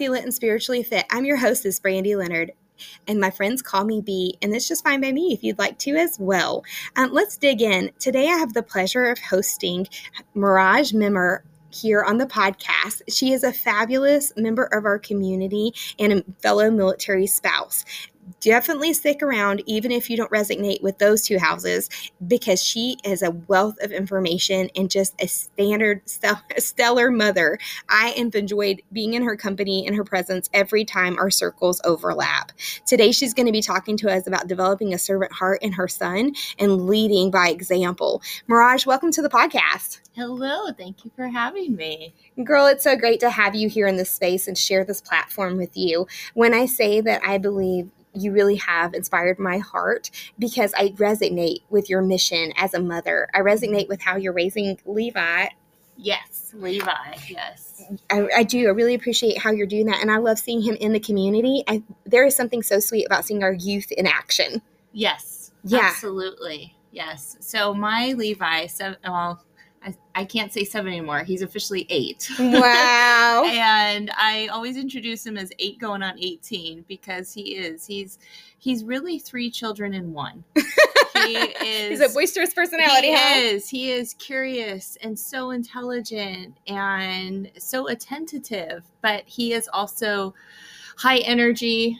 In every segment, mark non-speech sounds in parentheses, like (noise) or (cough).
Lit and Spiritually Fit. I'm your hostess, Brandy Leonard, and my friends call me B, and that's just fine by me if you'd like to as well. Um, let's dig in. Today, I have the pleasure of hosting Mirage Memmer here on the podcast. She is a fabulous member of our community and a fellow military spouse definitely stick around even if you don't resonate with those two houses because she is a wealth of information and just a standard (laughs) stellar mother i have enjoyed being in her company and her presence every time our circles overlap today she's going to be talking to us about developing a servant heart in her son and leading by example mirage welcome to the podcast Hello, thank you for having me. Girl, it's so great to have you here in this space and share this platform with you. When I say that I believe you really have inspired my heart because I resonate with your mission as a mother. I resonate with how you're raising Levi. Yes, Levi. Yes. I, I, do. I really appreciate how you're doing that. And I love seeing him in the community. I, there is something so sweet about seeing our youth in action. Yes. Yeah. Absolutely. Yes. So my Levi, so, well, I, I can't say seven anymore. He's officially eight. (laughs) Wow. and I always introduce him as eight going on 18 because he is. He's he's really three children in one. (laughs) He is He's a boisterous personality. He huh? is. He is curious and so intelligent and so attentive, but he is also high energy,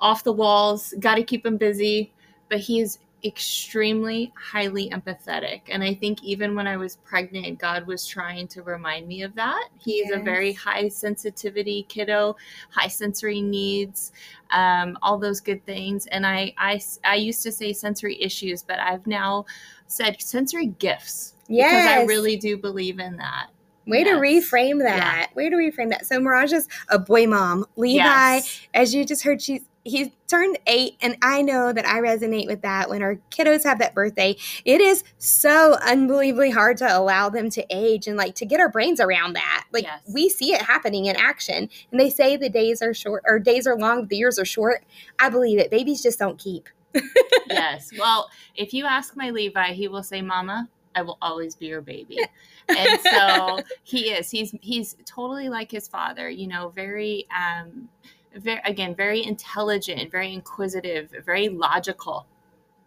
off the walls, gotta keep him busy. But he's extremely highly empathetic. And I think even when I was pregnant, God was trying to remind me of that. He's yes. a very high sensitivity kiddo, high sensory needs, um, all those good things. And I, I, I used to say sensory issues, but I've now said sensory gifts. Yes. Because I really do believe in that. Way yes. to reframe that. Yeah. Way to reframe that. So Mirage is a boy mom. Levi, yes. as you just heard, she's he's turned eight and i know that i resonate with that. When our kiddos have that birthday it is so unbelievably hard to allow them to age and like to get our brains around that. Like yes. we see it happening in action. And they say the days are short or days are long the years are short. I believe it. Babies just don't keep. (laughs) Yes. Well if you ask my levi he will say mama I will always be your baby. (laughs) and so he is. He's he's totally like his father, you know, very um very again very intelligent very inquisitive very logical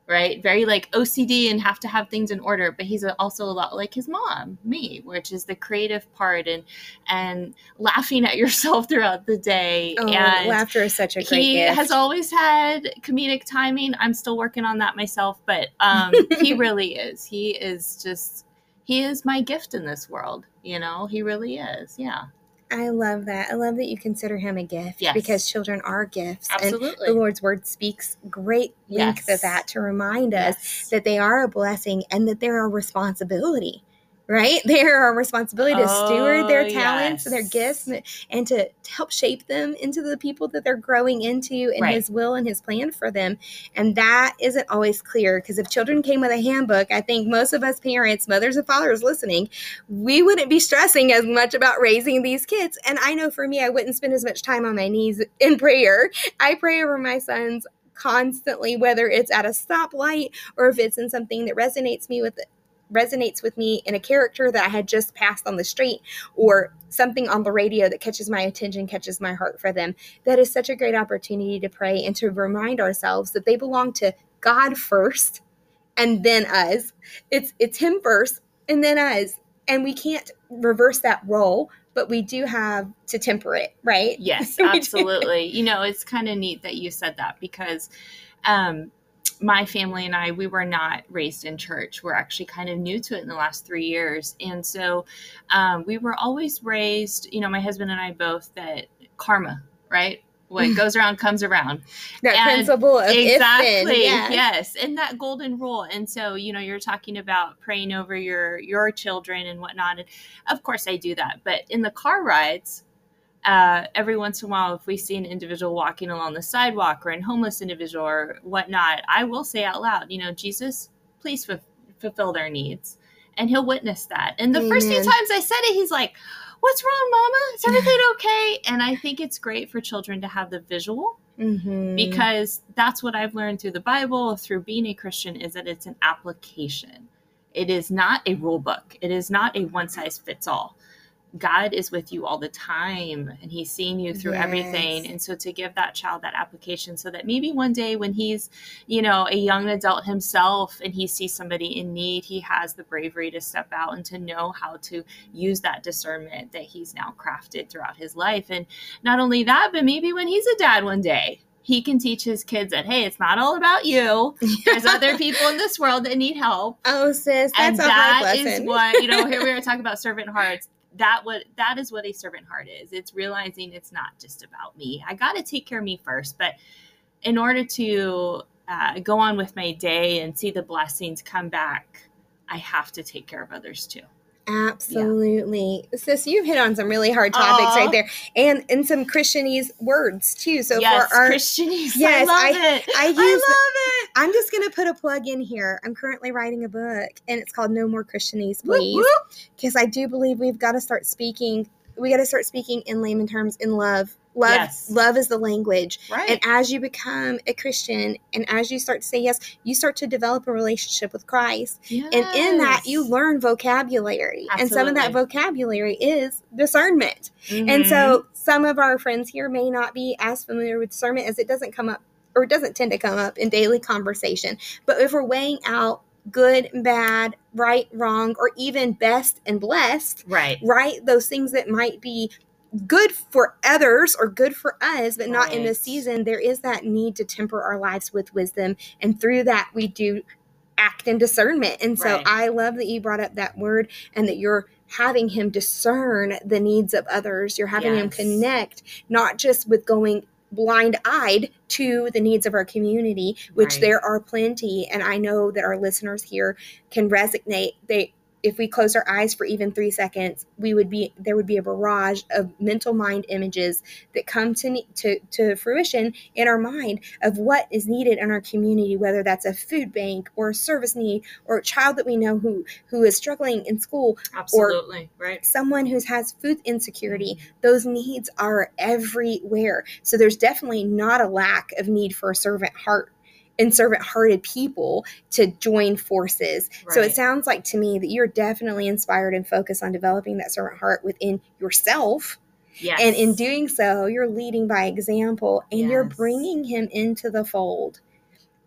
right? Very like ocd and have to have things in order but he's also a lot like his mom me which is the creative part and and laughing at (laughs) yourself throughout the day oh, and laughter is such a great he gift. has always had comedic timing. I'm still working on that myself but um he (laughs) really is. He is just he is my gift in this world you know? He really is yeah I love that. I love that you consider him a gift yes. because children are gifts. Absolutely. And the Lord's word speaks great length yes. of that to remind us yes. that they are a blessing and that they're a responsibility right? (laughs) They are our responsibility to oh, steward their oh, talents yes. and their gifts and to help shape them into the people that they're growing into in right. His will and His plan for them. And that isn't always clear because if children came with a handbook, I think most of us parents, mothers and fathers listening, we wouldn't be stressing as much about raising these kids. And I know for me, I wouldn't spend as much time on my knees (laughs) in prayer. I pray over my sons constantly, whether it's at a stoplight or if it's in something that resonates me with resonates with me in a character that I had just passed on the street or something on the radio that catches my attention, catches my heart for them. That is such a great opportunity to pray and to remind ourselves that they belong to God first and then us. It's it's him first and then us. And we can't reverse that role, but we do have to temper it, right? Yes, (laughs) absolutely. you know, it's kind of neat that you said that because um my family and I, we were not raised in church. We're actually kind of new to it in the last three years. And so um, we were always raised, you know, my husband and I both, that karma, right? What goes around comes around. That and principle of exactly, yeah. yes, and that golden rule. And so, you know, you're talking about praying over your your children and whatnot. And of course, I do that. But in the car rides, uh, every once in a while, if we see an individual walking along the sidewalk or an homeless individual or whatnot, I will say out loud, you know, Jesus, please f- fulfill their needs. And he'll witness that. And the Amen. first few times I said it, he's like, What's wrong, mama? Is everything (laughs) okay? And I think it's great for children to have the visual mm-hmm. because that's what I've learned through the Bible, through being a Christian, is that it's an application. It is not a rule book, it is not a one size fits all God is with you all the time and he's seeing you through yes. everything. And so to give that child that application so that maybe one day when he's, you know, a young adult himself and he sees somebody in need, he has the bravery to step out and to know how to use that discernment that he's now crafted throughout his life. And not only that, but maybe when he's a dad one day, he can teach his kids that hey, it's not all about you. There's other (laughs) people in this world that need help. Oh, sis, that's and a that is what you know. Here we are (laughs) talking about servant hearts. That what that is what a servant heart is. It's realizing it's not just about me. I got to take care of me first, but in order to uh, go on with my day and see the blessings come back, I have to take care of others too. Absolutely. Yeah. Sis, you've hit on some really hard topics Aww. right there. And and some Christianese words too. So yes, for our Christianese. Yes, I love I, it. I, use, I love it. I'm just gonna put a plug in here. I'm currently writing a book and it's called No More Christianese, Please. Because I do believe we've got to start speaking we got to start speaking in layman terms in love love yes. love is the language right. and as you become a christian and as you start to say yes you start to develop a relationship with christ yes. and in that you learn vocabulary Absolutely. and some of that vocabulary is discernment mm-hmm. and so mm-hmm. some of our friends here may not be as familiar with discernment as it doesn't come up or it doesn't tend to come up in daily conversation but if we're weighing out good and bad, right, wrong, or even best and blessed. Right. Right? Those things that might be good for others or good for us, but not right. in this season. There is that need to temper our lives with wisdom. And through that, we do act in discernment. And so right. I love that you brought up that word and that you're having him discern the needs of others. You're having yes. him connect, not just with going blind eyed to the needs of our community, which right. there are plenty. And I know that our listeners here can resonate. They if we close our eyes for even three seconds, we would be there would be a barrage of mental mind images that come to to to fruition in our mind of what is needed in our community, whether that's a food bank or a service need or a child that we know who who is struggling in school, absolutely right, someone who has food insecurity. Those needs are everywhere, so there's definitely not a lack of need for a servant heart and servant hearted people to join forces. Right. So it sounds like to me that you're definitely inspired and focused on developing that servant heart within yourself. Yes. And in doing so, you're leading by example and yes. you're bringing him into the fold.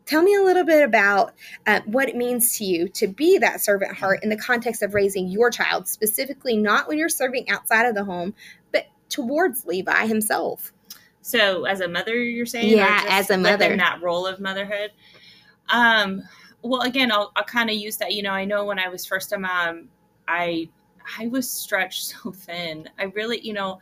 Tell me a little bit about uh, what it means to you to be that servant heart in the context of raising your child, specifically not when you're serving outside of the home, but towards Levi himself. So, as a mother, you're saying, yeah, as a mother, in that role of motherhood. Um, well, again, I'll, I'll kind of use that. You know, I know when I was first a mom, I I was stretched (laughs) so thin. I really, you know,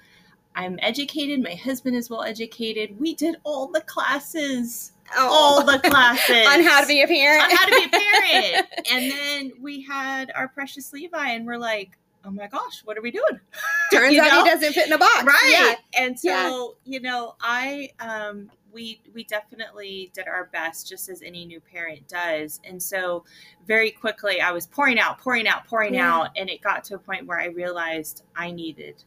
I'm educated. My husband is well educated. We did all the classes. Oh. All the (laughs) classes on how to be a parent. on how to be a parent. (laughs) and then we had our precious Levi, and we're like, oh my gosh, what are we doing? (laughs) Turns out know? he doesn't fit in a box. Right. Yeah. And so, yeah. you know, I um we we definitely did our best just as any new parent does. And so very quickly I was pouring out, pouring out, pouring yeah. out, and it got to a point where I realized I needed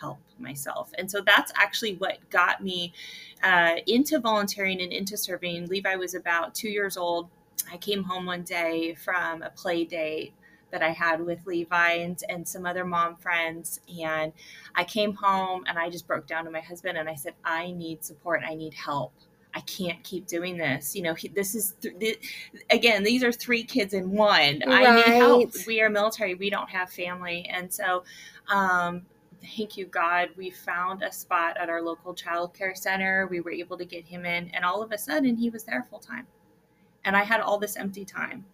help myself. And so that's actually what got me uh, into volunteering and into serving. Levi was about two years old. I came home one day from a play date that I had with Levi and, and some other mom friends. And I came home and I just broke down to my husband and I said, I need support. I need help. I can't keep doing this. You know, he, this is th- th- again, these are three kids in one. Right. I need help. We are military. We don't have family. And so, um, thank you, God. We found a spot at our local child care center. We were able to get him in, and all of a sudden, he was there full time. And I had all this empty time.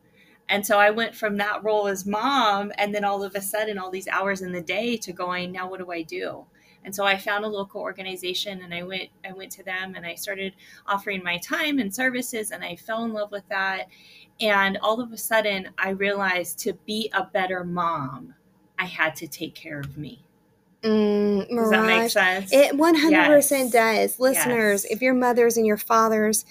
And so I went from that role as mom, and then all of a sudden, all these hours in the day to going, now what do I do? And so I found a local organization and I went I went to them and I started offering my time and services and I fell in love with that. And all of a sudden I realized to be a better mom, I had to take care of me. Mm, does that make sense? It 100% yes. does. Listeners, yes. if your mothers and your fathers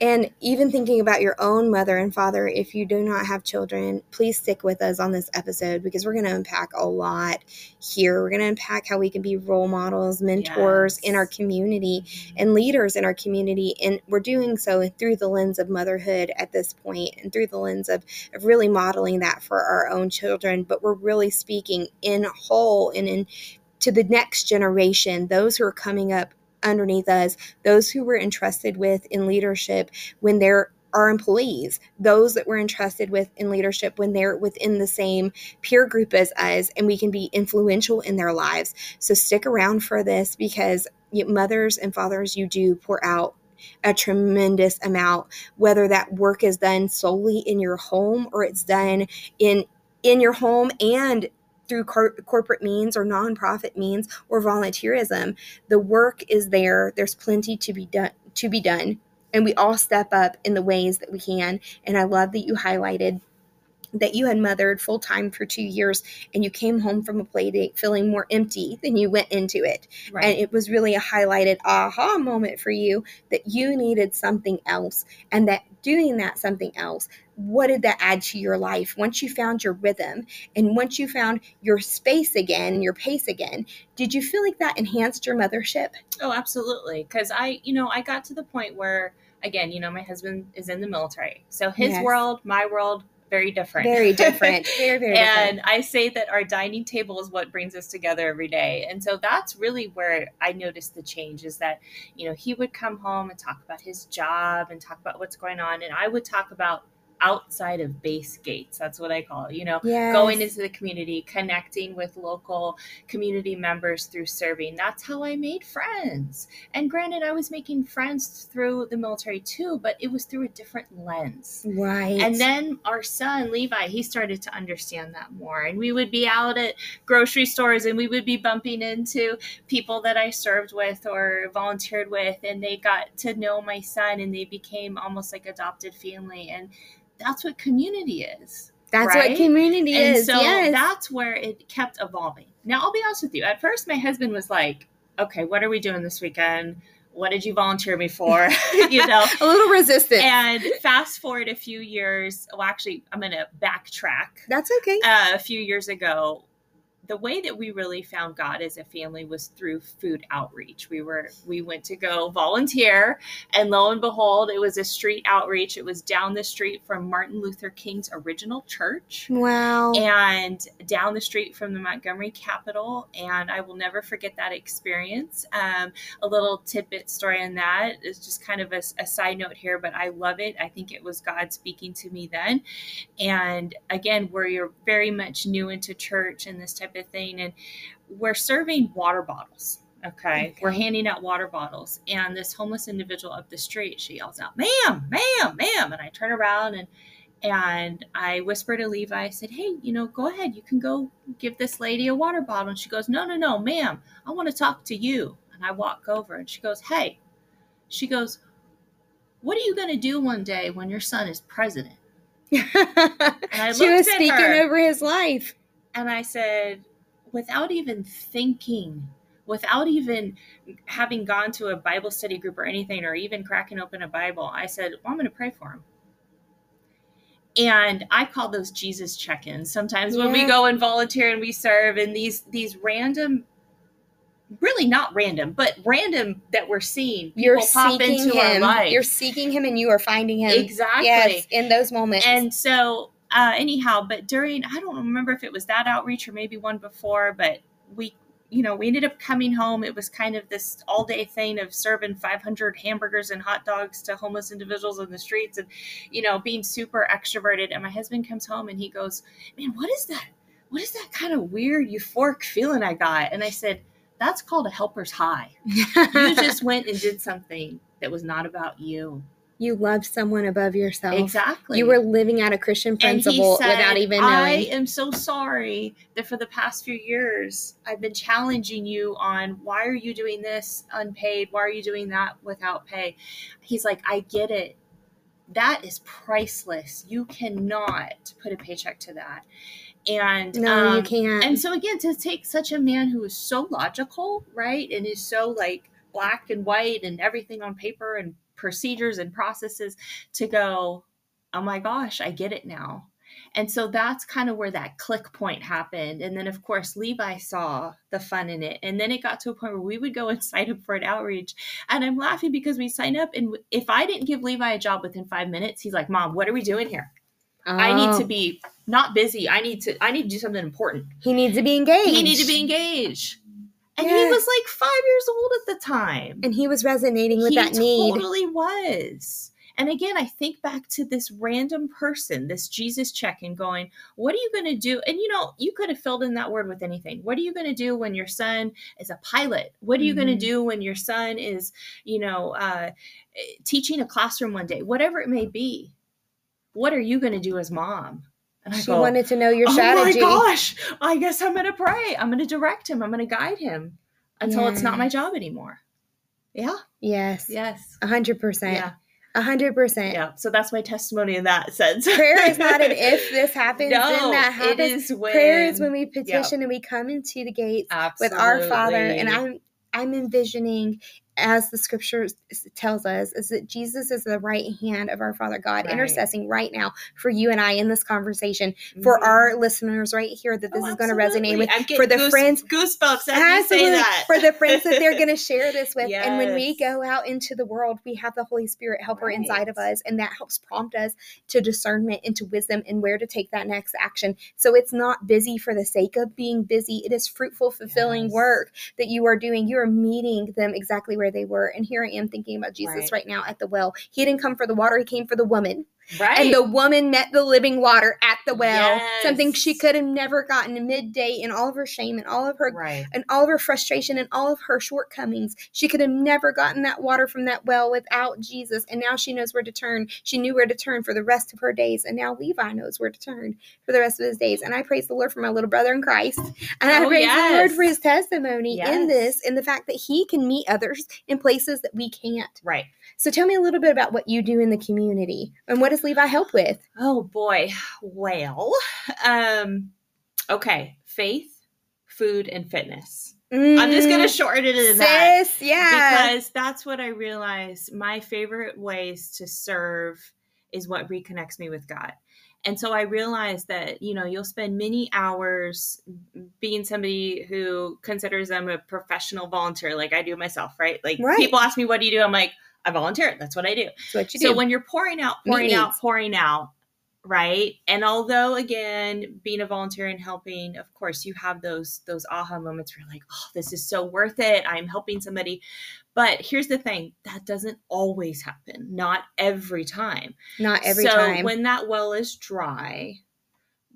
and even thinking about your own mother and father, if you do not have children, please stick with us on this episode because we're going to unpack a lot here. We're going to unpack how we can be role models, mentors yes. in our community, mm-hmm. and leaders in our community. And we're doing so through the lens of motherhood at this point and through the lens of, of really modeling that for our own children. But we're really speaking in whole and in to the next generation, those who are coming up underneath us, those who were entrusted with in leadership when they're our employees, those that we're entrusted with in leadership when they're within the same peer group as us, and we can be influential in their lives. So stick around for this because mothers and fathers, you do pour out a tremendous amount, whether that work is done solely in your home or it's done in in your home and through cor- corporate means or nonprofit means or volunteerism the work is there there's plenty to be done to be done and we all step up in the ways that we can and i love that you highlighted that you had mothered full time for two years and you came home from a play date feeling more empty than you went into it. Right. And it was really a highlighted aha moment for you that you needed something else and that doing that something else what did that add to your life once you found your rhythm and once you found your space again your pace again did you feel like that enhanced your mothership oh absolutely because i you know i got to the point where again you know my husband is in the military so his yes. world my world very different. Very (laughs) different. Very, very and different. I say that our dining table is what brings us together every day. And so that's really where I noticed the change is that, you know, he would come home and talk about his job and talk about what's going on. And I would talk about outside of base gates. That's what I call it. You know, yes. going into the community, connecting with local community members through serving. That's how I made friends. And granted, I was making friends through the military too, but it was through a different lens. Right. And then our son, Levi, he started to understand that more. And we would be out at grocery stores and we would be bumping into people that I served with or volunteered with. And they got to know my son and they became almost like adopted family. And that's what community is. That's right? what community and is. So yes. that's where it kept evolving. Now, I'll be honest with you. At first, my husband was like, okay, what are we doing this weekend? What did you volunteer me for? (laughs) (laughs) you know, a little resistant. And fast forward a few years. Well, actually, I'm going to backtrack. That's okay. Uh, a few years ago, the way that we really found God as a family was through food outreach. We were we went to go volunteer, and lo and behold, it was a street outreach. It was down the street from Martin Luther King's original church. Wow! And down the street from the Montgomery Capitol, and I will never forget that experience. Um, a little tidbit story on that is just kind of a, a side note here, but I love it. I think it was God speaking to me then, and again, where you're very much new into church and this type of of thing. And we're serving water bottles. Okay. okay. We're handing out water bottles. And this homeless individual up the street, she yells out, ma'am, ma'am, ma'am. And I turn around and and I whisper to Levi, I said, Hey, you know, go ahead. You can go give this lady a water bottle. And she goes, No, no, no, ma'am. I want to talk to you. And I walk over and she goes, Hey, she goes, What are you going to do one day when your son is president? (laughs) and I she was speaking her, over his life. And I said, without even thinking, without even having gone to a Bible study group or anything, or even cracking open a Bible, I said, well, I'm going to pray for him. And I call those Jesus check-ins. Sometimes yeah. when we go and volunteer and we serve, and these these random really not random, but random that we're seeing. You're seeking him. You're seeking him, and you are finding him exactly yes, in those moments. And so uh, anyhow, but during, I don't remember if it was that outreach or maybe one before, but we, you know, we ended up coming home. It was kind of this all day thing of serving 500 hamburgers and hot dogs to homeless individuals in the streets and, you know, being super extroverted. And my husband comes home and he goes, Man, what is that? What is that kind of weird euphoric feeling I got? And I said, That's called a helper's high. you (laughs) just went and did something that was not about you you love someone above yourself. Exactly. You were living out a Christian principle said, without even knowing. I am so sorry that for the past few years I've been challenging you on why are you doing this unpaid? Why are you doing that without pay? He's like, I get it. That is priceless. You cannot put a paycheck to that. And no, um, you can't. And so again, to take such a man who is so logical, right, and is so like black and white and everything on paper and procedures and processes to go, oh my gosh, I get it now. And so that's kind of where that click point happened. And then, of course, Levi saw the fun in it. And then it got to a point where we would go (laughs) and sign up for an outreach. And I'm laughing because we sign up. And if I didn't give Levi a job within five minutes, he's like, Mom, what are we doing here? Oh. I need to oh. be not busy. I need to I need to do something important. He needs to be engaged. He needs to be engaged. And he was like five years old at the time. And he was resonating with he that need. He totally was. And again, I think back to this random person, this Jesus check in going, What are you going to do? And you know, you could have filled in that word with anything. What are you going to do when your son is a pilot? What are you mm-hmm. going to do when your son is, you know, uh, teaching a classroom one day? Whatever it may be. What are you going to do as mom? And I she go, wanted to know your strategy. Oh my gosh, I guess I'm going to pray. I'm going to direct him. I'm going to guide him until it's not my job anymore. Yeah. Yes. Yes. A hundred percent. Yeah. A hundred percent. Yeah. So that's my testimony in that sense. Prayer is not an (laughs) if this happens, no, then that happens. It is when, Prayer is when we petition yep. and we come into the gates Absolutely. with our Father. And I'm I'm envisioning as the scripture tells us, is that Jesus is the right hand of our Father God, right. intercessing right now for you and I in this conversation, mm-hmm. for our listeners right here, that this oh, is going to resonate with, for the goose, friends, goosebumps as say that. for the friends that they're (laughs) going to share this with. Yes. And when we go out into the world, we have the Holy Spirit helper right. inside of us, and that helps prompt us to discernment, into wisdom, and where to take that next action. So it's not busy for the sake of being busy. It is fruitful, fulfilling yes. work that you are doing. You are meeting them exactly where they were. And here I am thinking about Jesus right, right now at the well. He didn't come for the water, he came for the woman. Right. And the woman met the living water at the well. Yes. Something she could have never gotten midday in all of her shame and all of her right. and all of her frustration and all of her shortcomings. She could have never gotten that water from that well without Jesus. And now she knows where to turn. She knew where to turn for the rest of her days. And now Levi knows where to turn for the rest of his days. And I praise the Lord for my little brother in Christ. And I oh, praise yes. the Lord for his testimony yes. in this, in the fact that he can meet others in places that we can't. Right. So tell me a little bit about what you do in the community and what does Levi help with? Oh boy. Well, um, okay. Faith, food, and fitness. Mm, I'm just gonna mm, shorten it into that. Yeah. Because that's what I realize my favorite ways to serve is what reconnects me with God. And so I realized that, you know, you'll spend many hours being somebody who considers them a professional volunteer, like I do myself, right? Like right. people ask me, what do you do? I'm like, I volunteer. That's what I do. What you do. So when you're pouring out, pouring out, pouring out, right? And although again, being a volunteer and helping, of course, you have those those aha moments where you're like, oh, this is so worth it. I'm helping somebody. But here's the thing, that doesn't always happen. Not every time. Not every so time. when that well is dry,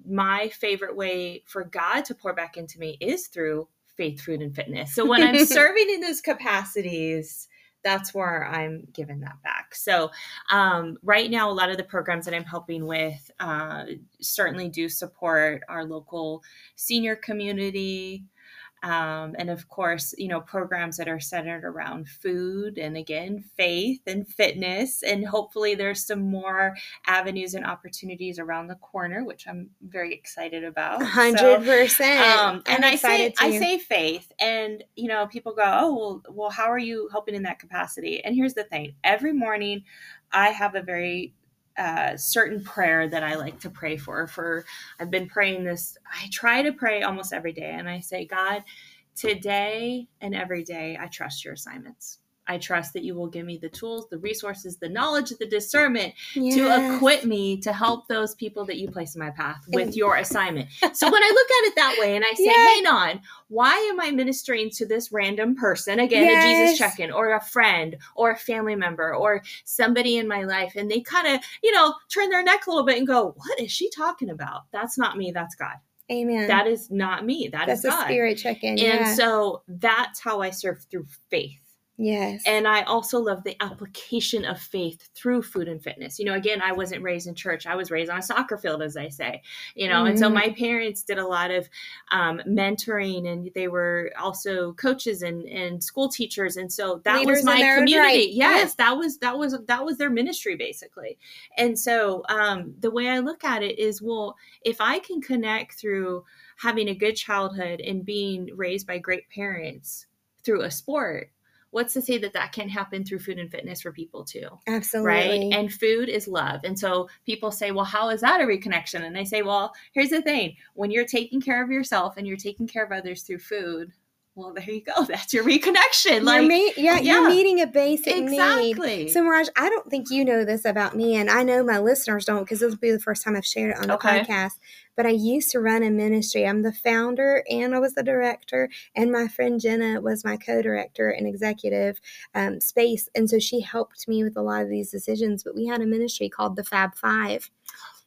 my favorite way for God to pour back into me is through faith, food, and fitness. So when I'm (laughs) serving in those capacities, that's where I'm giving that back. So, um, right now, a lot of the programs that I'm helping with uh, certainly do support our local senior community. Um, and of course, you know, programs that are centered around food and again, faith and fitness. And hopefully, there's some more avenues and opportunities around the corner, which I'm very excited about. Hundred so, percent. Um, and I say, too. I say faith, and you know, people go, "Oh, well, well, how are you helping in that capacity?" And here's the thing: every morning, I have a very uh, certain prayer that I like to pray for. For I've been praying this. I try to pray almost every day, and I say, God, today and every day, I trust your assignments. I trust that you will give me the tools, the resources, the knowledge, the discernment yes. to equip me to help those people that you place in my path with your assignment. (laughs) so when I look at it that way and I say, yes. hey, Non, why am I ministering to this random person? Again, yes. a Jesus check in, or a friend, or a family member, or somebody in my life. And they kind of, you know, turn their neck a little bit and go, what is she talking about? That's not me. That's God. Amen. That is not me. That that's is God. spirit check in. And yeah. so that's how I serve through faith Yes. And I also love the application of faith through food and fitness. You know, again, I wasn't raised in church. I was raised on a soccer field, as I say, you know, mm-hmm. and so mm-hmm. my parents did a lot of um, mentoring and they were also coaches and, and school teachers. And so that Leaders was my community. Right. Yes, yeah. that was, that was, that was their ministry basically. And so um, the way I look at it is, well, if I can connect through having a good childhood and being raised by great parents through a sport, what's to say that that can happen through food and fitness for people too absolutely. Right and food is love. And so people say well how is that a reconnection? And i say well here's the thing. When you're taking care of yourself and you're taking care of others through food well, there you go. (laughs) That's your reconnection. Like, you're yeah, yeah, you're meeting a basic exactly. need. So, Mirage, I don't think you know this about me, and I know my listeners don't because this will be the first time I've shared it on the okay. podcast. But I used to run a ministry. I'm the founder, and I was the director, and my friend Jenna was my co-director and executive um, space, and so she helped me with a lot of these decisions. But we had a ministry called the Fab Five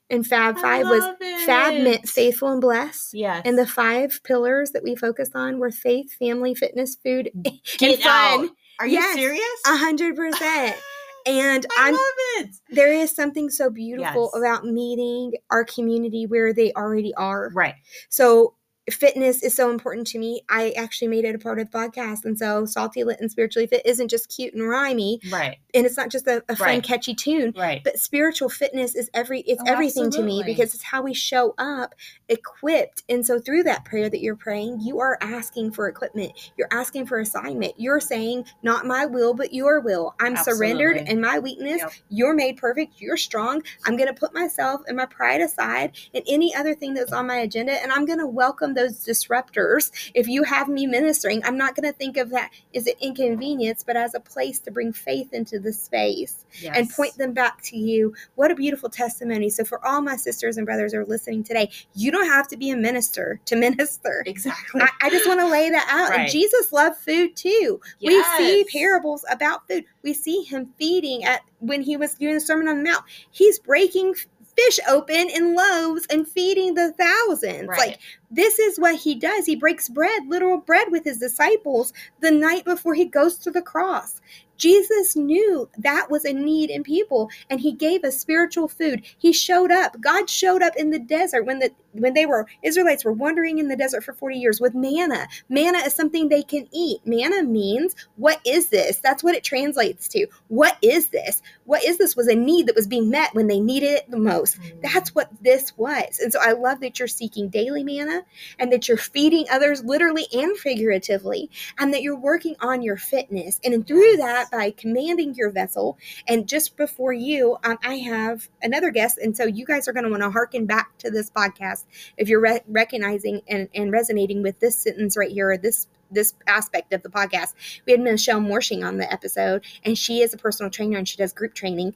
and Fab Five was it. Fab meant faithful and blessed. Yes. And the five pillars that we focused on were faith, family, fitness, food, Get and (laughs) fun. Out. Are you yes, serious? A hundred percent. (laughs) And I am love it. There is something so beautiful yes. about meeting our community where they already are. Right. So fitness is so important to me. I actually made it a part of the podcast. And so Salty Lit and Spiritually Fit isn't just cute and rhymey. Right. And it's not just a, a fun, right. catchy tune. Right. But spiritual fitness is every it's oh, everything absolutely. to me because it's how we show up equipped. And so through that prayer that you're praying, you are asking for equipment. You're asking for assignment. You're saying, not my will, but your will. I'm absolutely. surrendered in my weakness. Yep. You're made perfect. You're strong. I'm gonna put myself and my pride aside and any other thing that's on my agenda, and I'm gonna welcome those disruptors. If you have me ministering, I'm not going to think of that as an inconvenience, but as a place to bring faith into the space yes. and point them back to you. What a beautiful testimony. So, for all my sisters and brothers who are listening today, you don't have to be a minister to (laughs) minister. Exactly. I, I just want to lay that out. Right. And Jesus loved food too. Yes. We see parables about food. We see him feeding at when he was doing the Sermon on the Mount. He's breaking fish open in loaves and feeding the thousands. Right. Like this is what he does. He breaks bread, literal bread with his disciples the night before he goes to the cross. Jesus knew that was a need in people and he gave us spiritual food. He showed up. God showed up in the desert when the when they were Israelites were wandering in the desert for 40 years with manna. Manna is something they can eat. Manna means what is this? That's what it translates to. What is this? What is this was a need that was being met when they needed it the most. Mm. That's what this was. And so I love that you're seeking daily manna and that you're feeding others literally and figuratively and that you're working on your fitness. And through that by commanding your vessel. And just before you, um, I have another guest. And so you guys are going to want to harken back to this podcast if you're re- recognizing and, and resonating with this sentence right here or this this aspect of the podcast. We had Michelle Morshing on the episode, and she is a personal trainer and she does group training.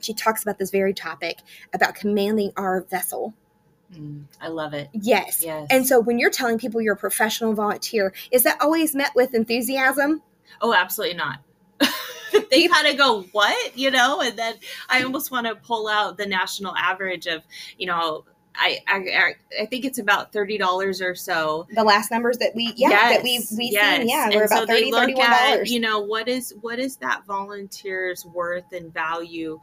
She talks about this very topic about commanding our vessel. Mm, I love it. Yes. Yes. And so when you're telling people you're a professional volunteer, is that always met with enthusiasm? Oh, absolutely not. (laughs) they kind of go, what? You know, and then I almost want to pull out the national average of, you know, I, I I think it's about thirty dollars or so. The last numbers that we yeah yes, that we we yes. seen yeah we're about so 30 31 dollars. You know what is what is that volunteer's worth and value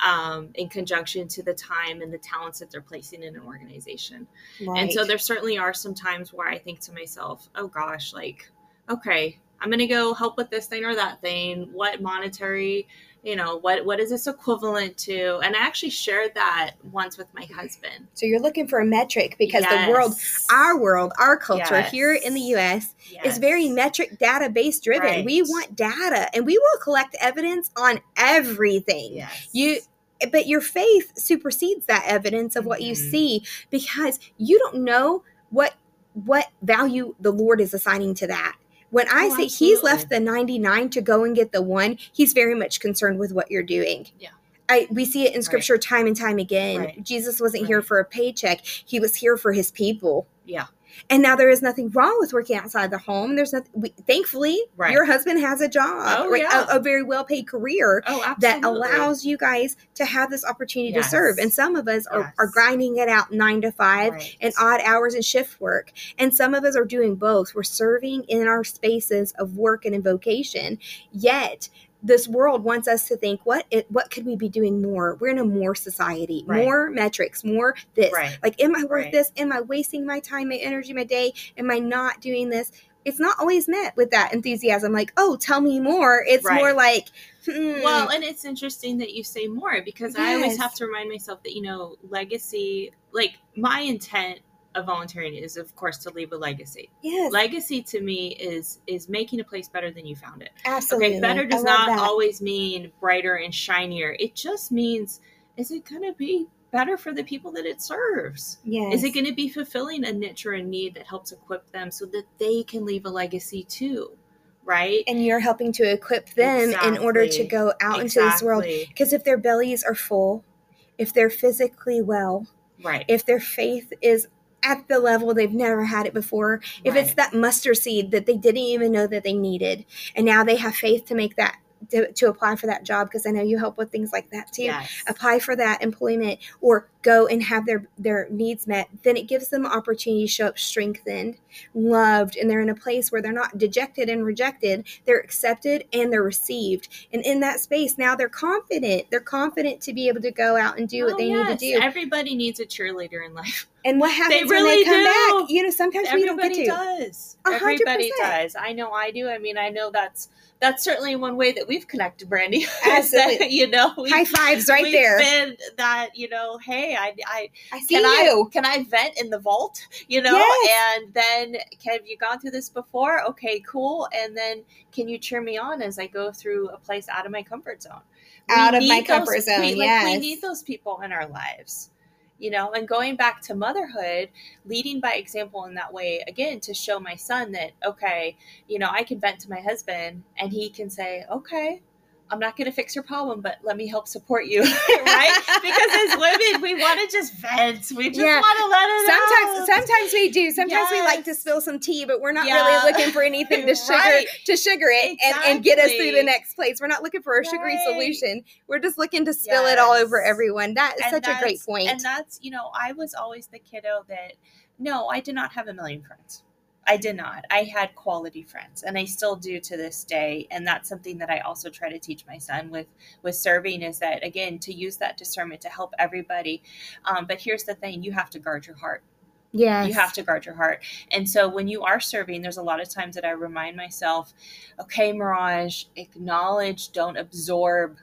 um, in conjunction to the time and the talents that they're placing in an organization. Right. And so there certainly are some times where I think to myself, oh gosh, like okay, I'm going to go help with this thing or that thing. What monetary, you know, what what is this equivalent to? And I actually shared that once with my husband. So you're looking for a metric because yes. the world, our world, our culture yes. here in the US yes. is very metric data database driven. Right. We want data and we will collect evidence on everything. Yes. You but your faith supersedes that evidence of what mm-hmm. you see because you don't know what what value the Lord is assigning to that. When I oh, say absolutely. he's left the 99 to go and get the one, he's very much concerned with what you're doing. Yeah. I, we see it in scripture right. time and time again. Right. Jesus wasn't right. here for a paycheck. He was here for his people. Yeah. And now there is nothing wrong with working outside the home. There's nothing. We, thankfully, right. your husband has a job, oh, yeah. a, a, very well paid career oh, that allows you guys to have this opportunity yes. to serve. And some of us are, yes. are grinding it out nine to five right. and odd hours and shift work. And some of us are doing both. We're serving in our spaces of work and in vocation. Yet this world wants us to think what it, what could we be doing more we're in a more society right. more metrics more this right. like am i worth right. this am i wasting my time my energy my day am i not doing this it's not always met with that enthusiasm like oh tell me more it's more like hmm. well and it's interesting that you say more because yes. i always have to remind myself that you know legacy like my intent of volunteering is of course to leave a legacy. Yes. Legacy to me is is making a place better than you found it. Absolutely. Okay, better does not that. always mean brighter and shinier. It just means is it going to be better for the people that it serves? Yes. Is it going to be fulfilling a niche or a need that helps equip them so that they can leave a legacy too? Right. And you're helping to equip them exactly. in order to go out exactly. into this world. Because if their bellies are full, if they're physically well, right. if their faith is at the level they've never had it before, if right. it's that mustard seed that they didn't even know that they needed, and now they have faith to make that to, to apply for that job because I know you help with things like that too. Yes. Apply for that employment or go and have their their needs met. Then it gives them opportunity to show up strengthened, loved, and they're in a place where they're not dejected and rejected. They're accepted and they're received. And in that space, now they're confident. They're confident to be able to go out and do oh, what they yes. need to do. Everybody needs a cheerleader in life. And what happens they really when they come do. back? You know, sometimes Everybody we don't get to. does. 100%. Everybody does. I know I do. I mean, I know that's that's certainly one way that we've connected, Brandy. (laughs) Absolutely. you know, high fives right there. Been that you know, hey, I, I, I see can you. I can I vent in the vault? You know, yes. and then have you gone through this before? Okay, cool. And then can you cheer me on as I go through a place out of my comfort zone? Out we of my comfort zone. We, yes. we need those people in our lives you know and going back to motherhood leading by example in that way again to show my son that okay you know i can vent to my husband and he can say okay I'm not going to fix your problem, but let me help support you, (laughs) right? because as women, we want to just vent. We just yeah. want to let it sometimes, out. Sometimes we do. Sometimes yes. we like to spill some tea, but we're not yeah. really looking for anything to (laughs) sugar right. to sugar it exactly. and, and get us through the next place. We're not looking for a right. sugary solution. We're just looking to spill yes. it all over everyone. That is and such a great point. And that's you know, I was always the kiddo that no, I did not have a million friends. I did not. I had quality friends and I still do to this day and that's something that I also try to teach my son with with serving is that again to use that discernment to help everybody. Um, but here's the thing, you have to guard your heart. Yeah. You have to guard your heart. And so when you are serving, there's a lot of times that I remind myself, okay, Mirage, acknowledge, don't absorb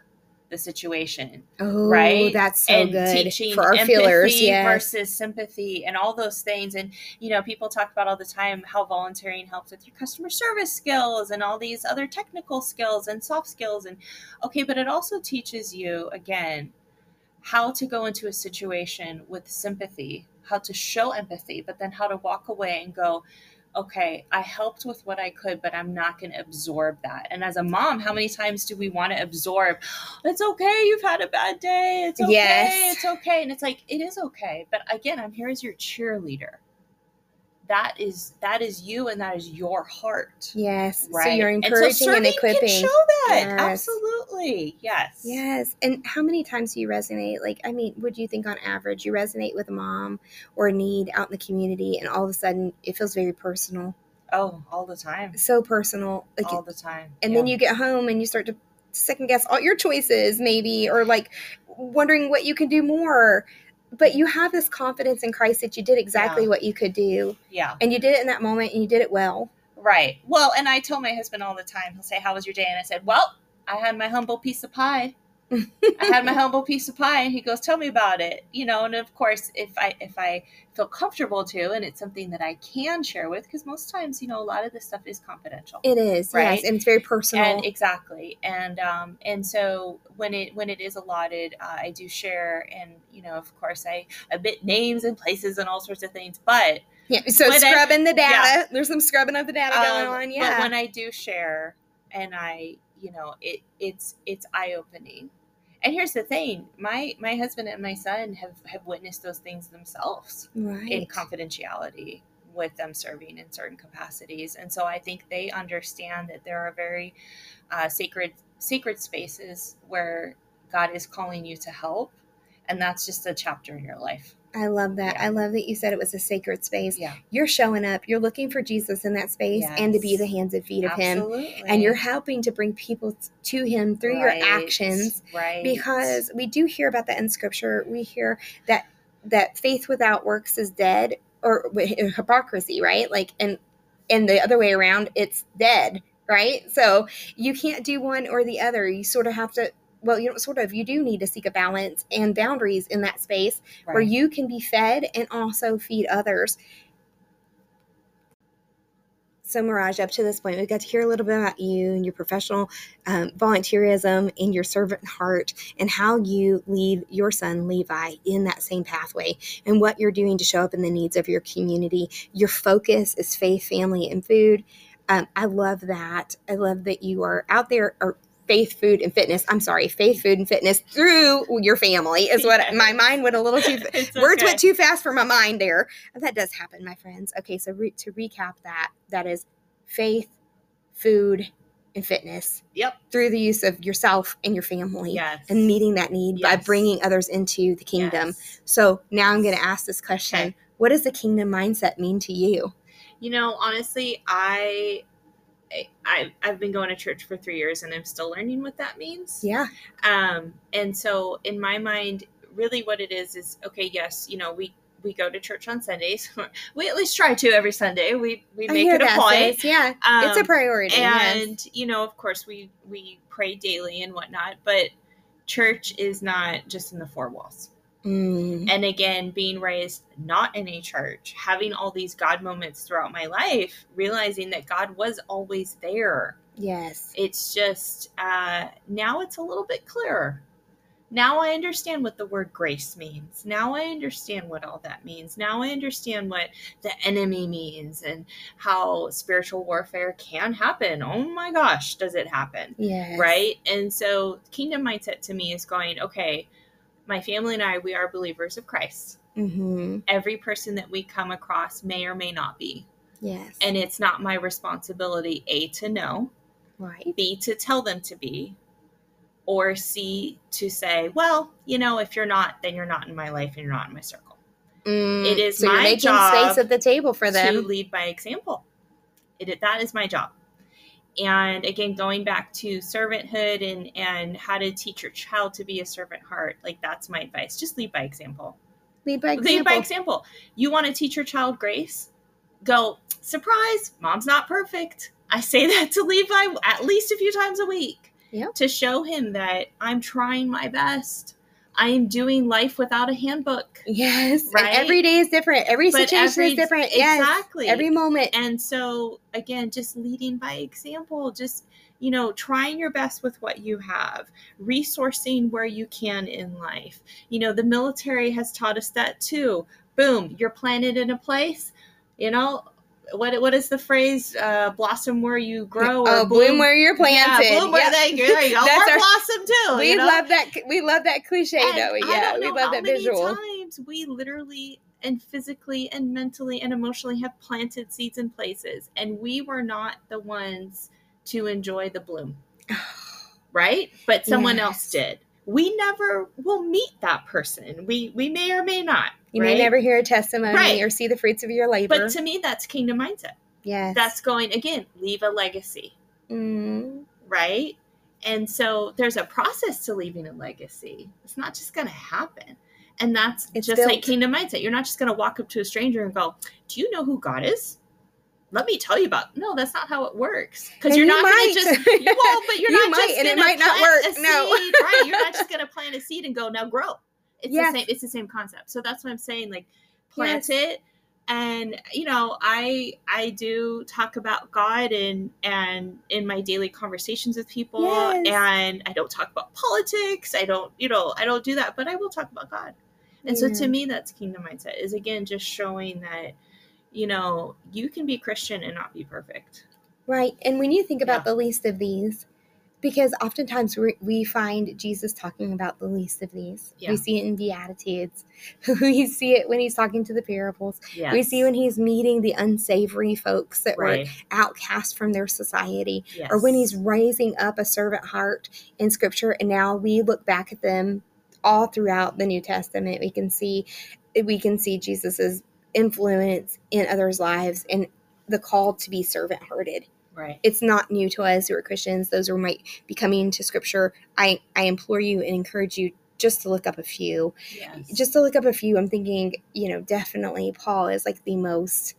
the situation. Oh, right. That's so and good teaching for our feelers, yes. versus sympathy and all those things. And you know, people talk about all the time how volunteering helps with your customer service skills and all these other technical skills and soft skills. And okay, but it also teaches you again how to go into a situation with sympathy, how to show empathy, but then how to walk away and go, okay, I helped with what I could, but I'm not going to absorb that. And as a mom, how many times do we want to absorb? It's okay, you've had a bad day. It's okay. Yes. It's okay. And it's like, it is okay. But again, I'm here as your cheerleader that is that is you and that is your heart. Yes. Right. So you're encouraging and, so and equipping. Can show that. Yes. Absolutely. Yes. Yes. And how many times do you resonate? Like, I mean, would you think on average you resonate with a mom or a need out in the community and all of a sudden it feels very personal? Oh, all the time. So personal. Like all the time. And yeah. then you get home and you start to second guess all your choices maybe or like wondering what you can do more but you have this confidence in Christ that you did exactly yeah. what you could do. Yeah. And you did it in that moment and you did it well. Right. Well, and I tell my husband all the time, he'll say, How was your day? And I said, Well, I had my humble piece of pie. I had my humble piece of pie and he goes, Tell me about it. You know, and of course if I if I feel comfortable to and it's something that I can share with, because most times, you know, a lot of this stuff is confidential. It is, right? Yes, and it's very personal. And exactly. And um and so when it when it is allotted, uh, I do share and you know, of course I admit names and places and all sorts of things, but yeah, so scrubbing I, the data. Yeah. There's some scrubbing of the data um, going on. Yeah. But when I do share and I, you know, it it's it's eye opening and here's the thing my my husband and my son have have witnessed those things themselves right. in confidentiality with them serving in certain capacities and so i think they understand that there are very uh, sacred sacred spaces where god is calling you to help and that's just a chapter in your life I love that. Yeah. I love that you said it was a sacred space. Yeah. You're showing up, you're looking for Jesus in that space yes. and to be the hands and feet of Absolutely. him. And you're helping to bring people to him through right. your actions. Right. Because we do hear about that in scripture. We hear that that faith without works is dead or hypocrisy, right? Like and and the other way around, it's dead, right? So you can't do one or the other. You sort of have to well, you know, sort of, you do need to seek a balance and boundaries in that space right. where you can be fed and also feed others. So, Mirage, up to this point, we got to hear a little bit about you and your professional um, volunteerism and your servant heart and how you lead your son, Levi, in that same pathway and what you're doing to show up in the needs of your community. Your focus is faith, family, and food. Um, I love that. I love that you are out there, or faith, food, and fitness. I'm sorry, faith, food, and fitness through your family is what my mind went a little too. (laughs) words went too fast for my mind there. That does happen, my friends. Okay, so re- to recap that, that is faith, food, and fitness. Yep. Through the use of yourself and your family. Yes. And meeting that need yes. by bringing others into the kingdom. Yes. So now I'm going to ask this question okay. What does the kingdom mindset mean to you? You know, honestly, I I, I've been going to church for three years and I'm still learning what that means. Yeah. Um, and so in my mind, really what it is is okay, yes, you know, we we go to church on Sundays. (laughs) we at least try to every Sunday. We we make it a point. Yeah, um, it's a um, priority. And yes. you know, of course, we we pray daily and whatnot. But church is not just in the four walls. Mm. And again, being raised not in a church, having all these God moments throughout my life, realizing that God was always there. Yes. It's just uh, now it's a little bit clearer. Now I understand what the word grace means. Now I understand what all that means. Now I understand what the enemy means and how spiritual warfare can happen. Oh my gosh, does it happen? Yes. Right? And so, kingdom mindset to me is going, okay, my family and I, we are believers of Christ. Mm-hmm. Every person that we come across may or may not be. Yes. And it's not my responsibility, A, to know, right. B, to tell them to be, or C, to say, well, you know, if you're not, then you're not in my life and you're not in my circle. Mm, it is so my you're making job space at the table for them to lead by example. It that is my job and again going back to servanthood and and how to teach your child to be a servant heart like that's my advice. Just lead by example. Lead by example lead by example. you want to teach your child grace? Go surprise mom's not perfect. I say (laughs) that to Levi at least a few times a week yep. to show him that i'm trying my best I am doing life without a handbook. Yes. Right. And every day is different. Every but situation every, is different. Exactly. Yes, every moment. And so again, just leading by example, just you know, trying your best with what you have, resourcing where you can in life. You know, the military has taught us that too. Boom, you're planted in a place, you know, what what is the phrase? Uh, blossom where you grow. oh, bloom, bloom, where you're planted. Yeah, bloom where yep. they, there you go. (laughs) That's or our, blossom too. We you know? love that. We love that cliche, and though. Yeah, we love that visual. Times we literally and physically and mentally and emotionally have planted seeds in places, and we were not the ones to enjoy the bloom, (sighs) right? But someone yes. else did. We never will meet that person. We we may or may not you right? may never hear a testimony right. or see the fruits of your labor. But to me, that's kingdom mindset. Yes. That's going, again, leave a legacy. Mm. Right? And so there's a process to leaving a legacy. It's not just going to happen. And that's it's just built. like kingdom mindset. You're not just going to walk up to a stranger and go, Do you know who God is? Let me tell you about. No, that's not how it works. Because you're you not going to just. (laughs) You won't, but you're you not might, just. And it might not work. No, right? You're not just going to plant a seed and go now grow. It's yes. the same. It's the same concept. So that's what I'm saying. Like, plant yes. it, and you know, I I do talk about God and and in my daily conversations with people, yes. and I don't talk about politics. I don't, you know, I don't do that, but I will talk about God. And yeah. so to me, that's kingdom mindset. Is again just showing that you know you can be Christian and not be perfect. Right. And when you think about yeah. the least of these, because oftentimes we, we find Jesus talking about the least of these. Yeah. We see it in Beatitudes. (laughs) we see it when he's talking to the parables. Yes. We see when he's meeting the unsavory folks that right. were outcast from their society, yes. or when he's raising up a servant heart in Scripture. And now we look back at them all throughout the New Testament. We can see we can see Jesus's influence in others' lives and the call to be servant hearted. Right. It's not new to us who are Christians. Those who might be coming to scripture. I, I implore you and encourage you just to look up a few. Yes. Just to look up a few. I'm thinking, you know, definitely Paul is like the most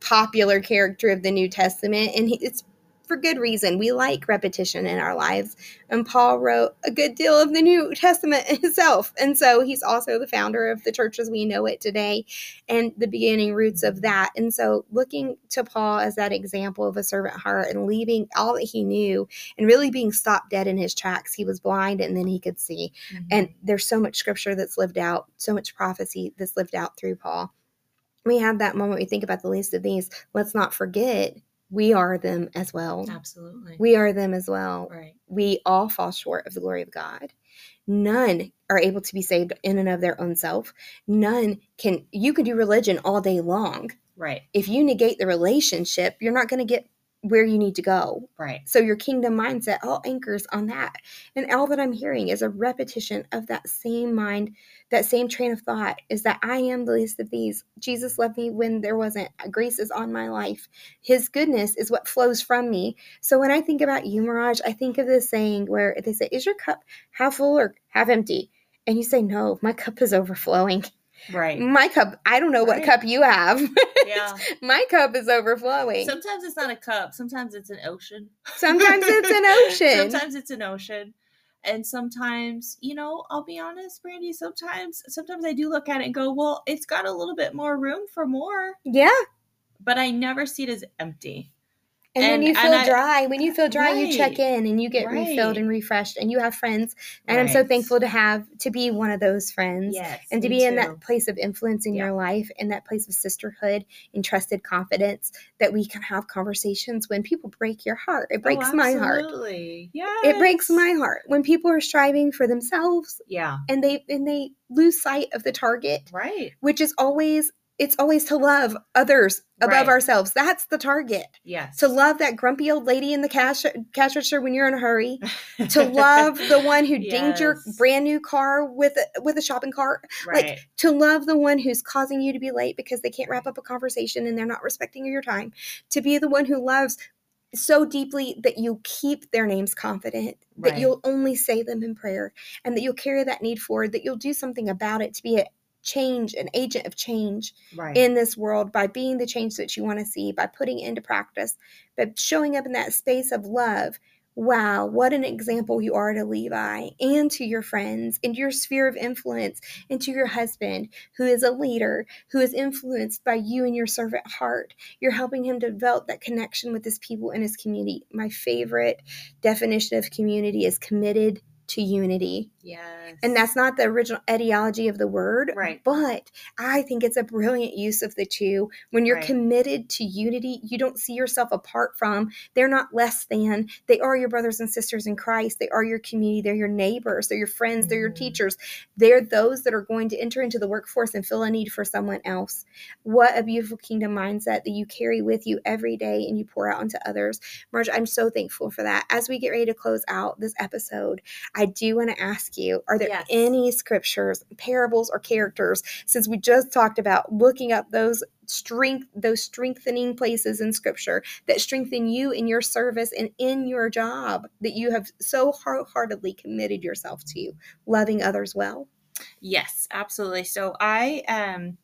popular character of the New Testament. And he, it's for good reason. We like repetition in our lives. And Paul wrote a good deal of the New Testament (laughs) himself. And so he's also the founder of the church as we know it today and the beginning roots of that. And so looking to Paul as that example of a servant heart and leaving all that he knew and really being stopped dead in his tracks. He was blind and then he could see. Mm-hmm. And there's so much scripture that's lived out, so much prophecy that's lived out through Paul. We have that moment we think about the least of these. Let's not forget we are them as well. Absolutely. We are them as well. Right. We all fall short of the glory of God. None are able to be saved in and of their own self. None can, you can do religion all day long. Right. If you negate the relationship, you're not going to get where you need to go. Right. So your kingdom mindset all anchors on that. And all that I'm hearing is a repetition of that same mind, that same train of thought is that I am the least of these. Jesus loved me when there wasn't. Grace is on my life. His goodness is what flows from me. So when I think about you, Mirage, I think of this saying where they say, Is your cup half full or half empty? And you say, No, my cup is overflowing. (laughs) Right. My cup, I don't know right. what cup you have. (laughs) Yeah. My cup is overflowing. Sometimes it's not a cup, sometimes it's an ocean. Sometimes it's an (laughs) ocean. sometimes it's an ocean. And sometimes, you know, I'll be honest, Brandy, sometimes sometimes I do look at it and go, "Well, it's got a little bit more room for more." Yeah. But I never see it as empty. And, and, when you feel dry, when you feel dry, right, you check in and you get right. refilled and refreshed, and you have friends. And right. I'm so thankful to have to be one of those friends, yes, and to be too. in that place of influence in yeah. your life, in that place of sisterhood and trusted confidence that we can have conversations when people break your heart. It breaks oh, my heart. Yeah, it breaks my heart when people are striving for themselves. Yeah, and they and they lose sight of the target. Right, which is always it's always to love others above right. ourselves. That's the target. Yes. To love that grumpy old lady in the cash cash register when you're in a hurry. (laughs) to love the one who yes. dinged your brand new car with a, with a shopping cart. Right. Like to love the one who's causing you to be late because they can't wrap up a conversation and they're not respecting your time. To be the one who loves so deeply that you keep their names confident, right. that you'll only say them in prayer, and that you'll carry that need forward, that you'll do something about it to be a change, an agent of change right. in this world by being the change that you want to see, by putting into practice, by showing up in that space of love. Wow, what an example you are to Levi and to your friends and your sphere of influence and to your husband, who is a leader, who is influenced by you and your servant heart. You're helping him develop that connection with his people and his community. My favorite definition of community is committed to unity. Yes. And that's not the original etiology of the word. Right. But I think it's a brilliant use of the two. When you're right. committed to unity, you don't see yourself apart from. They're not less than. They are your brothers and sisters in Christ. They are your community. They're your neighbors. They're your friends. Mm-hmm. They're your mm-hmm. teachers. They're those that are going to enter into the workforce and fill a need for someone else. What a beautiful kingdom mindset that you carry with you every day and you pour out onto others. Marge, I'm so thankful for that. As we get ready to close out this episode, I do want to ask you are there yes. any scriptures, parables, or characters, since we just talked about looking up those strength those strengthening places in scripture that strengthen you in your service and in your job that you have so wholeheartedly committed yourself to loving others well yes absolutely so i um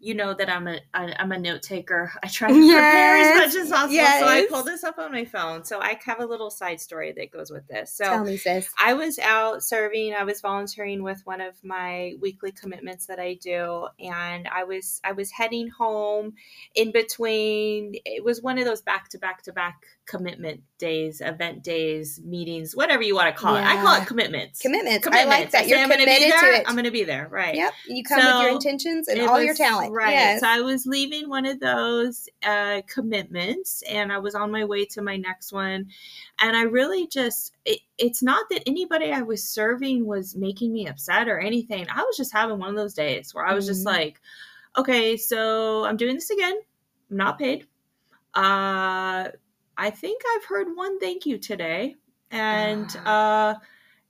you know that I'm a I, I'm a note taker. (laughs) I try to yes. prepare as much as possible. Yes. So I pulled this up on my phone. So I have a little side story that goes with this. So Tell me. I was out serving. I was volunteering with one of my weekly commitments that I do, and I was I was heading home. In between, it was one of those back to back to back commitment days, event days, meetings, whatever you want to call yeah. it. I call it commitments. Commitments. commitments. I like that. You're committed to it. I'm going to be there. Right. Yep. You come so with your intentions and all was, your talent. Right. Yes. So I was leaving one of those uh, commitments and I was on my way to my next one. And I really just, it, it's not that anybody I was serving was making me upset or anything. I was just having one of those days where I was mm-hmm. just like, okay, so I'm doing this again. I'm not paid. Uh, I think I've heard one thank you today. And, uh, uh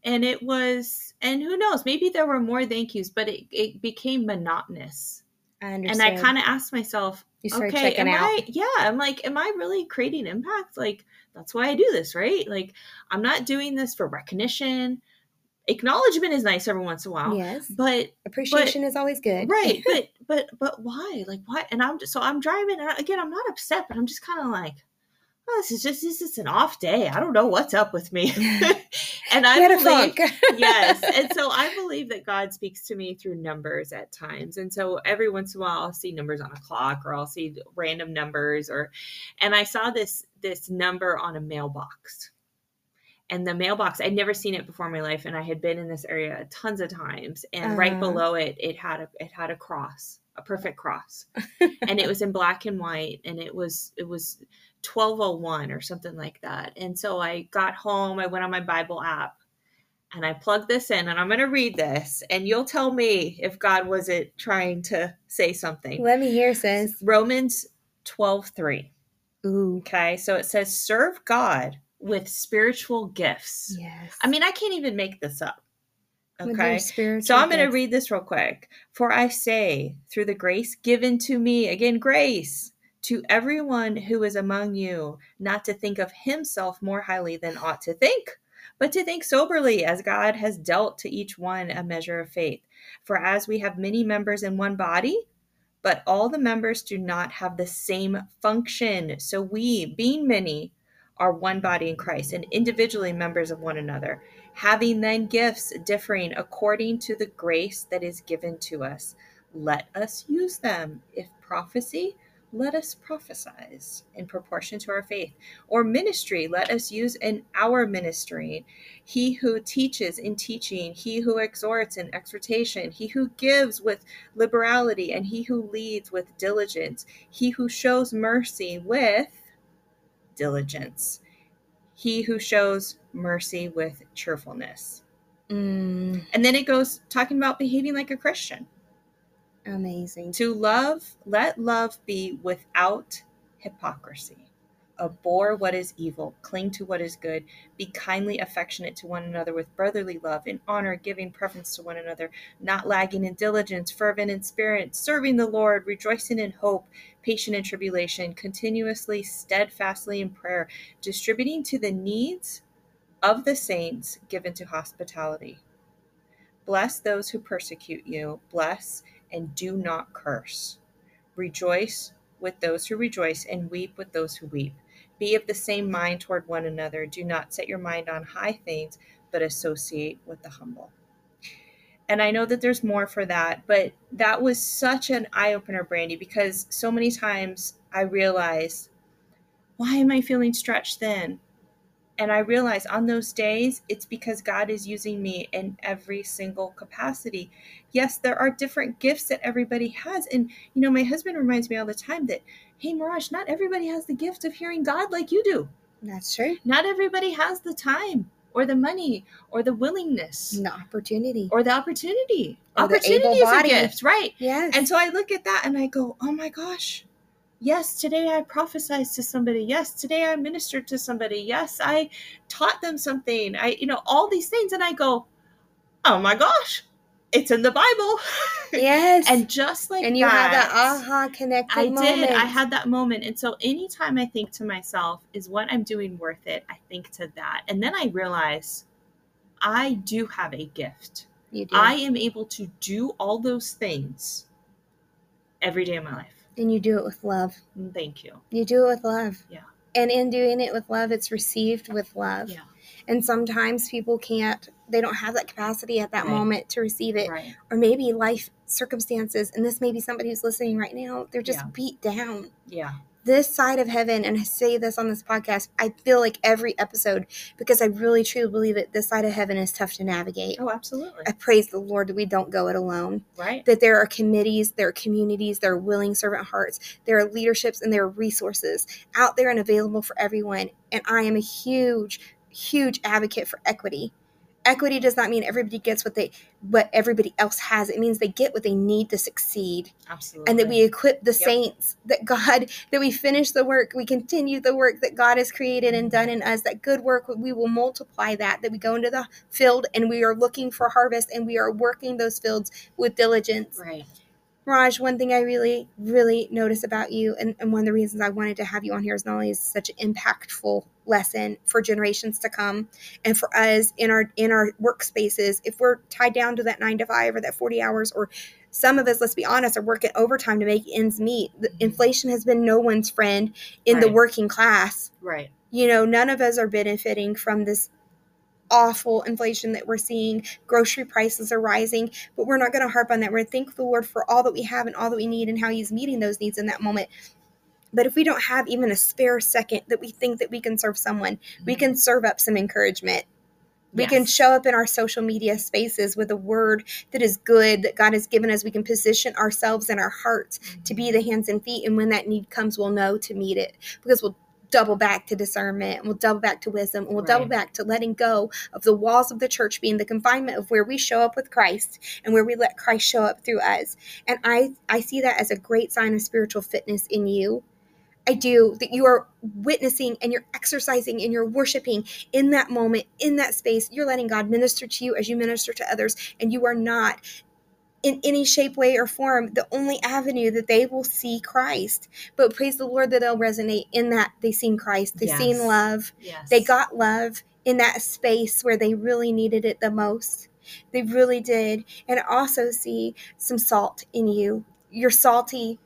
and it was, and who knows, maybe there were more thank yous, but it, it became monotonous. I and I kind of asked myself, okay, am out. I, yeah, I'm like, am I really creating impact? Like, that's why I do this, right? Like, I'm not doing this for recognition. Acknowledgement is nice every once in a while. Yes. But appreciation but, is always good. Right. (laughs) but, but, but why? Like, why? And I'm just, so I'm driving. And again, I'm not upset, but I'm just kind of like, oh, this is just this is an off day. I don't know what's up with me. (laughs) (laughs) and I believe (laughs) yes. And so I believe that God speaks to me through numbers at times. And so every once in a while I'll see numbers on a clock or I'll see random numbers or and I saw this this number on a mailbox. And the mailbox, I'd never seen it before in my life, and I had been in this area tons of times. And uh right uh-huh. below it, it had a it had a cross, a perfect cross, and it was in black and white, and it was it was 1201 or something like that. And so I got home, I went on my Bible app and I plugged this in and I'm going to read this and you'll tell me if God wasn't trying to say something. Let me hear, sis. Romans 12 3. Ooh. Okay. So it says, serve God with spiritual gifts. Yes. I mean, I can't even make this up. Okay. So I'm going to read this real quick. For I say, through the grace given to me, again, grace to everyone who is among you not to think of himself more highly than ought to think, but to think soberly as God has dealt to each one a measure of faith. For as we have many members in one body, but all the members do not have the same function. So we, being many, are one body in Christ and individually members of one another, having then gifts differing according to the grace that is given to us. Let us use them. If prophecy, let us prophesize in proportion to our faith. Or ministry, let us use in our ministry. He who teaches in teaching, he who exhorts in exhortation, he who gives with liberality, and he who leads with diligence, he who shows mercy with diligence, he who shows mercy with cheerfulness. Mm. And then it goes talking about behaving like a Christian. Amazing. To love, let love be without hypocrisy. Abhor what is evil, cling to what is good, be kindly affectionate to one another with brotherly love, in honor, giving preference to one another, not lagging in diligence, fervent in spirit, serving the Lord, rejoicing in hope, patient in tribulation, continuously, steadfastly in prayer, distributing to the needs of the saints, given to hospitality. Bless those who persecute you, bless and do not curse. Rejoice with those who rejoice, and weep with those who weep. Be of the same mind toward one another. Do not set your mind on high things, but associate with the humble. And I know that there's more for that, but that was such an eye opener, Brandy, because so many times I realized, why am I feeling stretched thin? And I realize on those days, it's because God is using me in every single capacity. Yes, there are different gifts that everybody has. And, you know, my husband reminds me all the time that, hey, Mirage, not everybody has the gift of hearing God like you do. That's true. Not everybody has the time or the money or the willingness. The opportunity. Or the opportunity. Or opportunity is a gift, right? Yes. And so I look at that and I go, oh my gosh, Yes, today I prophesied to somebody. Yes, today I ministered to somebody. Yes, I taught them something. I, you know, all these things. And I go, oh my gosh, it's in the Bible. (laughs) Yes. and just like and you that, had that aha connect. I moment. did. I had that moment. And so anytime I think to myself, is what I'm doing worth it? I think to that. And then I realize I do have a gift. You do. I am able to do all those things every day of my life. And you do it with love. Mm, thank you. You do it with love. Yeah. And in doing it with love, it's received with love. Yeah. And sometimes people can't, they don't have that capacity at that right. moment to receive it. Right. Or maybe life circumstances, and this may be somebody who's listening right now, they're just yeah. beat down. Yeah this side of heaven, and I say this on this podcast, I feel like every episode because I really truly believe it. This side of heaven is tough to navigate. Oh, absolutely. I praise the Lord that we don't go it alone. Right. That there are committees, there are communities, there are willing servant hearts, there are leaderships, and there are resources out there and available for everyone. And I am a huge, huge advocate for equity equity does not mean everybody gets what they what everybody else has. It means they get what they need to succeed. Absolutely and that we equip the yep. saints that god (laughs) that we finish the work we continue the work that god has created and done in us that good work we will multiply that that we go into the field and we are looking for harvest and we are working those fields with diligence. Right Raj, one thing I really, really notice about you, and, and one of the reasons I wanted to have you on here is not only is such an impactful lesson for generations to come, and for us in our in our workspaces, if we're tied down to that nine to five or that forty hours or Some of us, let's be honest, are working overtime to make ends meet. The inflation has been no one's friend in right. the working class. Right. You know, none of us are benefiting from this awful inflation that we're seeing. Grocery prices are rising, but we're not going to harp on that. We're going to thank the Lord for all that we have and all that we need and how He's meeting those needs in that moment. But if we don't have even a spare second that we think that we can serve someone, mm-hmm. we can serve up some encouragement. We yes. can show up in our social media spaces with a word that is good that God has given us. We can position ourselves and our hearts mm-hmm. to be the hands and feet. And when that need comes, we'll know to meet it because we'll double back to discernment and we'll double back to wisdom and we'll right. double back to letting go of the walls of the church being the confinement of where we show up with Christ and where we let Christ show up through us. And I I see that as a great sign of spiritual fitness in you I do, that you are witnessing and you're exercising and you're worshiping in that moment, in that space. You're letting God minister to you as you minister to others, and you are not in any shape, way, or form the only avenue that they will see Christ. But praise the Lord that they'll resonate in that they seen Christ, they yes. seen love, yes. they got love in that space where they really needed it the most. They really did. And also see some salt in you. You're salty.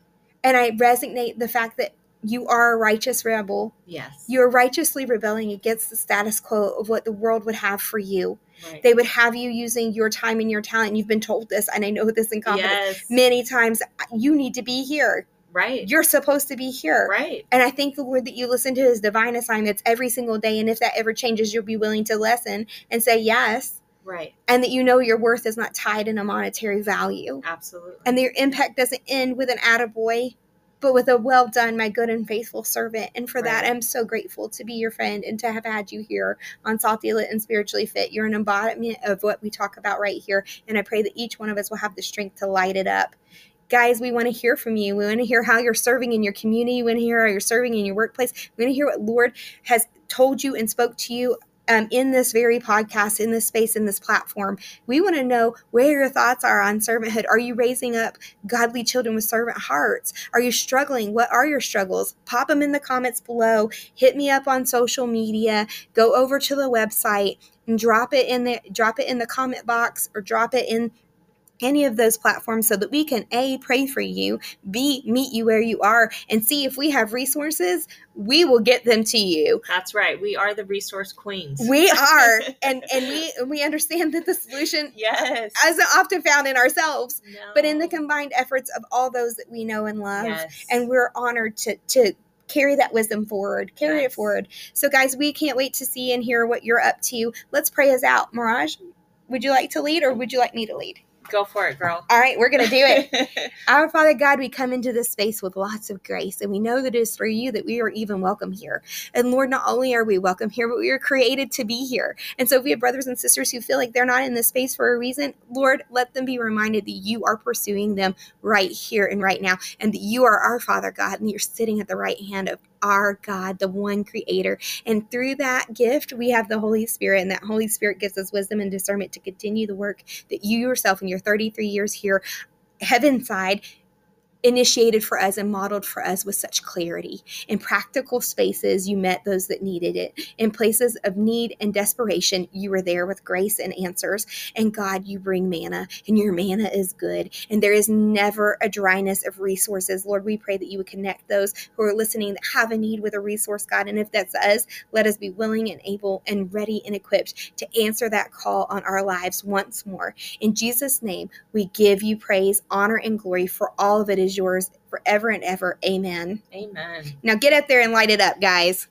And I resonate the fact that you are a righteous rebel. Yes. You're righteously rebelling against the status quo of what the world would have for you. Right. They would have you using your time and your talent. You've been told this, and I know this in confidence yes. many times. You need to be here. Right. You're supposed to be here. Right. And I think the Lord that you listen to his divine assignments every single day. And if that ever changes, you'll be willing to listen and say yes. Right. And that you know your worth is not tied in a monetary value. Absolutely. And that your impact doesn't end with an attaboy but with a well done, my good and faithful servant. And for right. that, I'm so grateful to be your friend and to have had you here on Salty Lit and Spiritually Fit. You're an embodiment of what we talk about right here. And I pray that each one of us will have the strength to light it up guys, we want to hear from you. We want to hear how you're serving in your community. We want to hear how you're serving in your workplace. We want to hear what Lord has told you and spoke to you um, in this very podcast, in this space, in this platform. We want to know where your thoughts are on servanthood. Are you raising up godly children with servant hearts? Are you struggling? What are your struggles? Pop them in the comments below. Hit me up on social media. Go over to the website and drop it in the drop it in the comment box or drop it in any of those platforms so that we can A, pray for you, B, meet you where you are, and see if we have resources, we will get them to you. That's right. We are the resource queens. We are. (laughs) and and we we understand that the solution yes. isn't often found in ourselves, no. but in the combined efforts of all those that we know and love. Yes. And we're honored to to carry that wisdom forward, carry yes. it forward. So, guys, we can't wait to see and hear what you're up to. Let's pray us out. Mirage, would you like to lead or would you like me to lead? Go for it, girl. All right, we're going to do it. (laughs) Our Father God, we come into this space with lots of grace, and we know that it is through you that we are even welcome here. And Lord, not only are we welcome here, but we are created to be here. And so if we have brothers and sisters who feel like they're not in this space for a reason, Lord, let them be reminded that you are pursuing them right here and right now, and that you are our Father God, and you're sitting at the right hand of our God, the one creator. And through that gift, we have the Holy Spirit, and that Holy Spirit gives us wisdom and discernment to continue the work that you yourself in your 33 years here, heaven side, initiated for us and modeled for us with such clarity. In practical spaces, you met those that needed it. In places of need and desperation, you were there with grace and answers. And God, you bring manna, and your manna is good. And there is never a dryness of resources. Lord, we pray that you would connect those who are listening that have a need with a resource, God. And if that's us, let us be willing and able and ready and equipped to answer that call on our lives once more. In Jesus' name, we give you praise, honor, and glory for all of it is is yours forever and ever. Amen. Amen. Now get up there and light it up, guys.